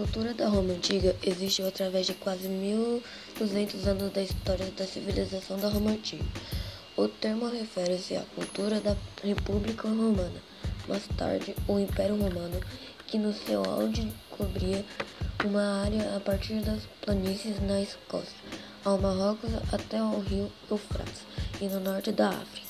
cultura da Roma Antiga existiu através de quase 1200 anos da história da civilização da Roma Antiga. O termo refere-se à cultura da República Romana, mais tarde o Império Romano, que no seu auge cobria uma área a partir das planícies na Escócia, ao Marrocos até o rio Eufrates e no norte da África.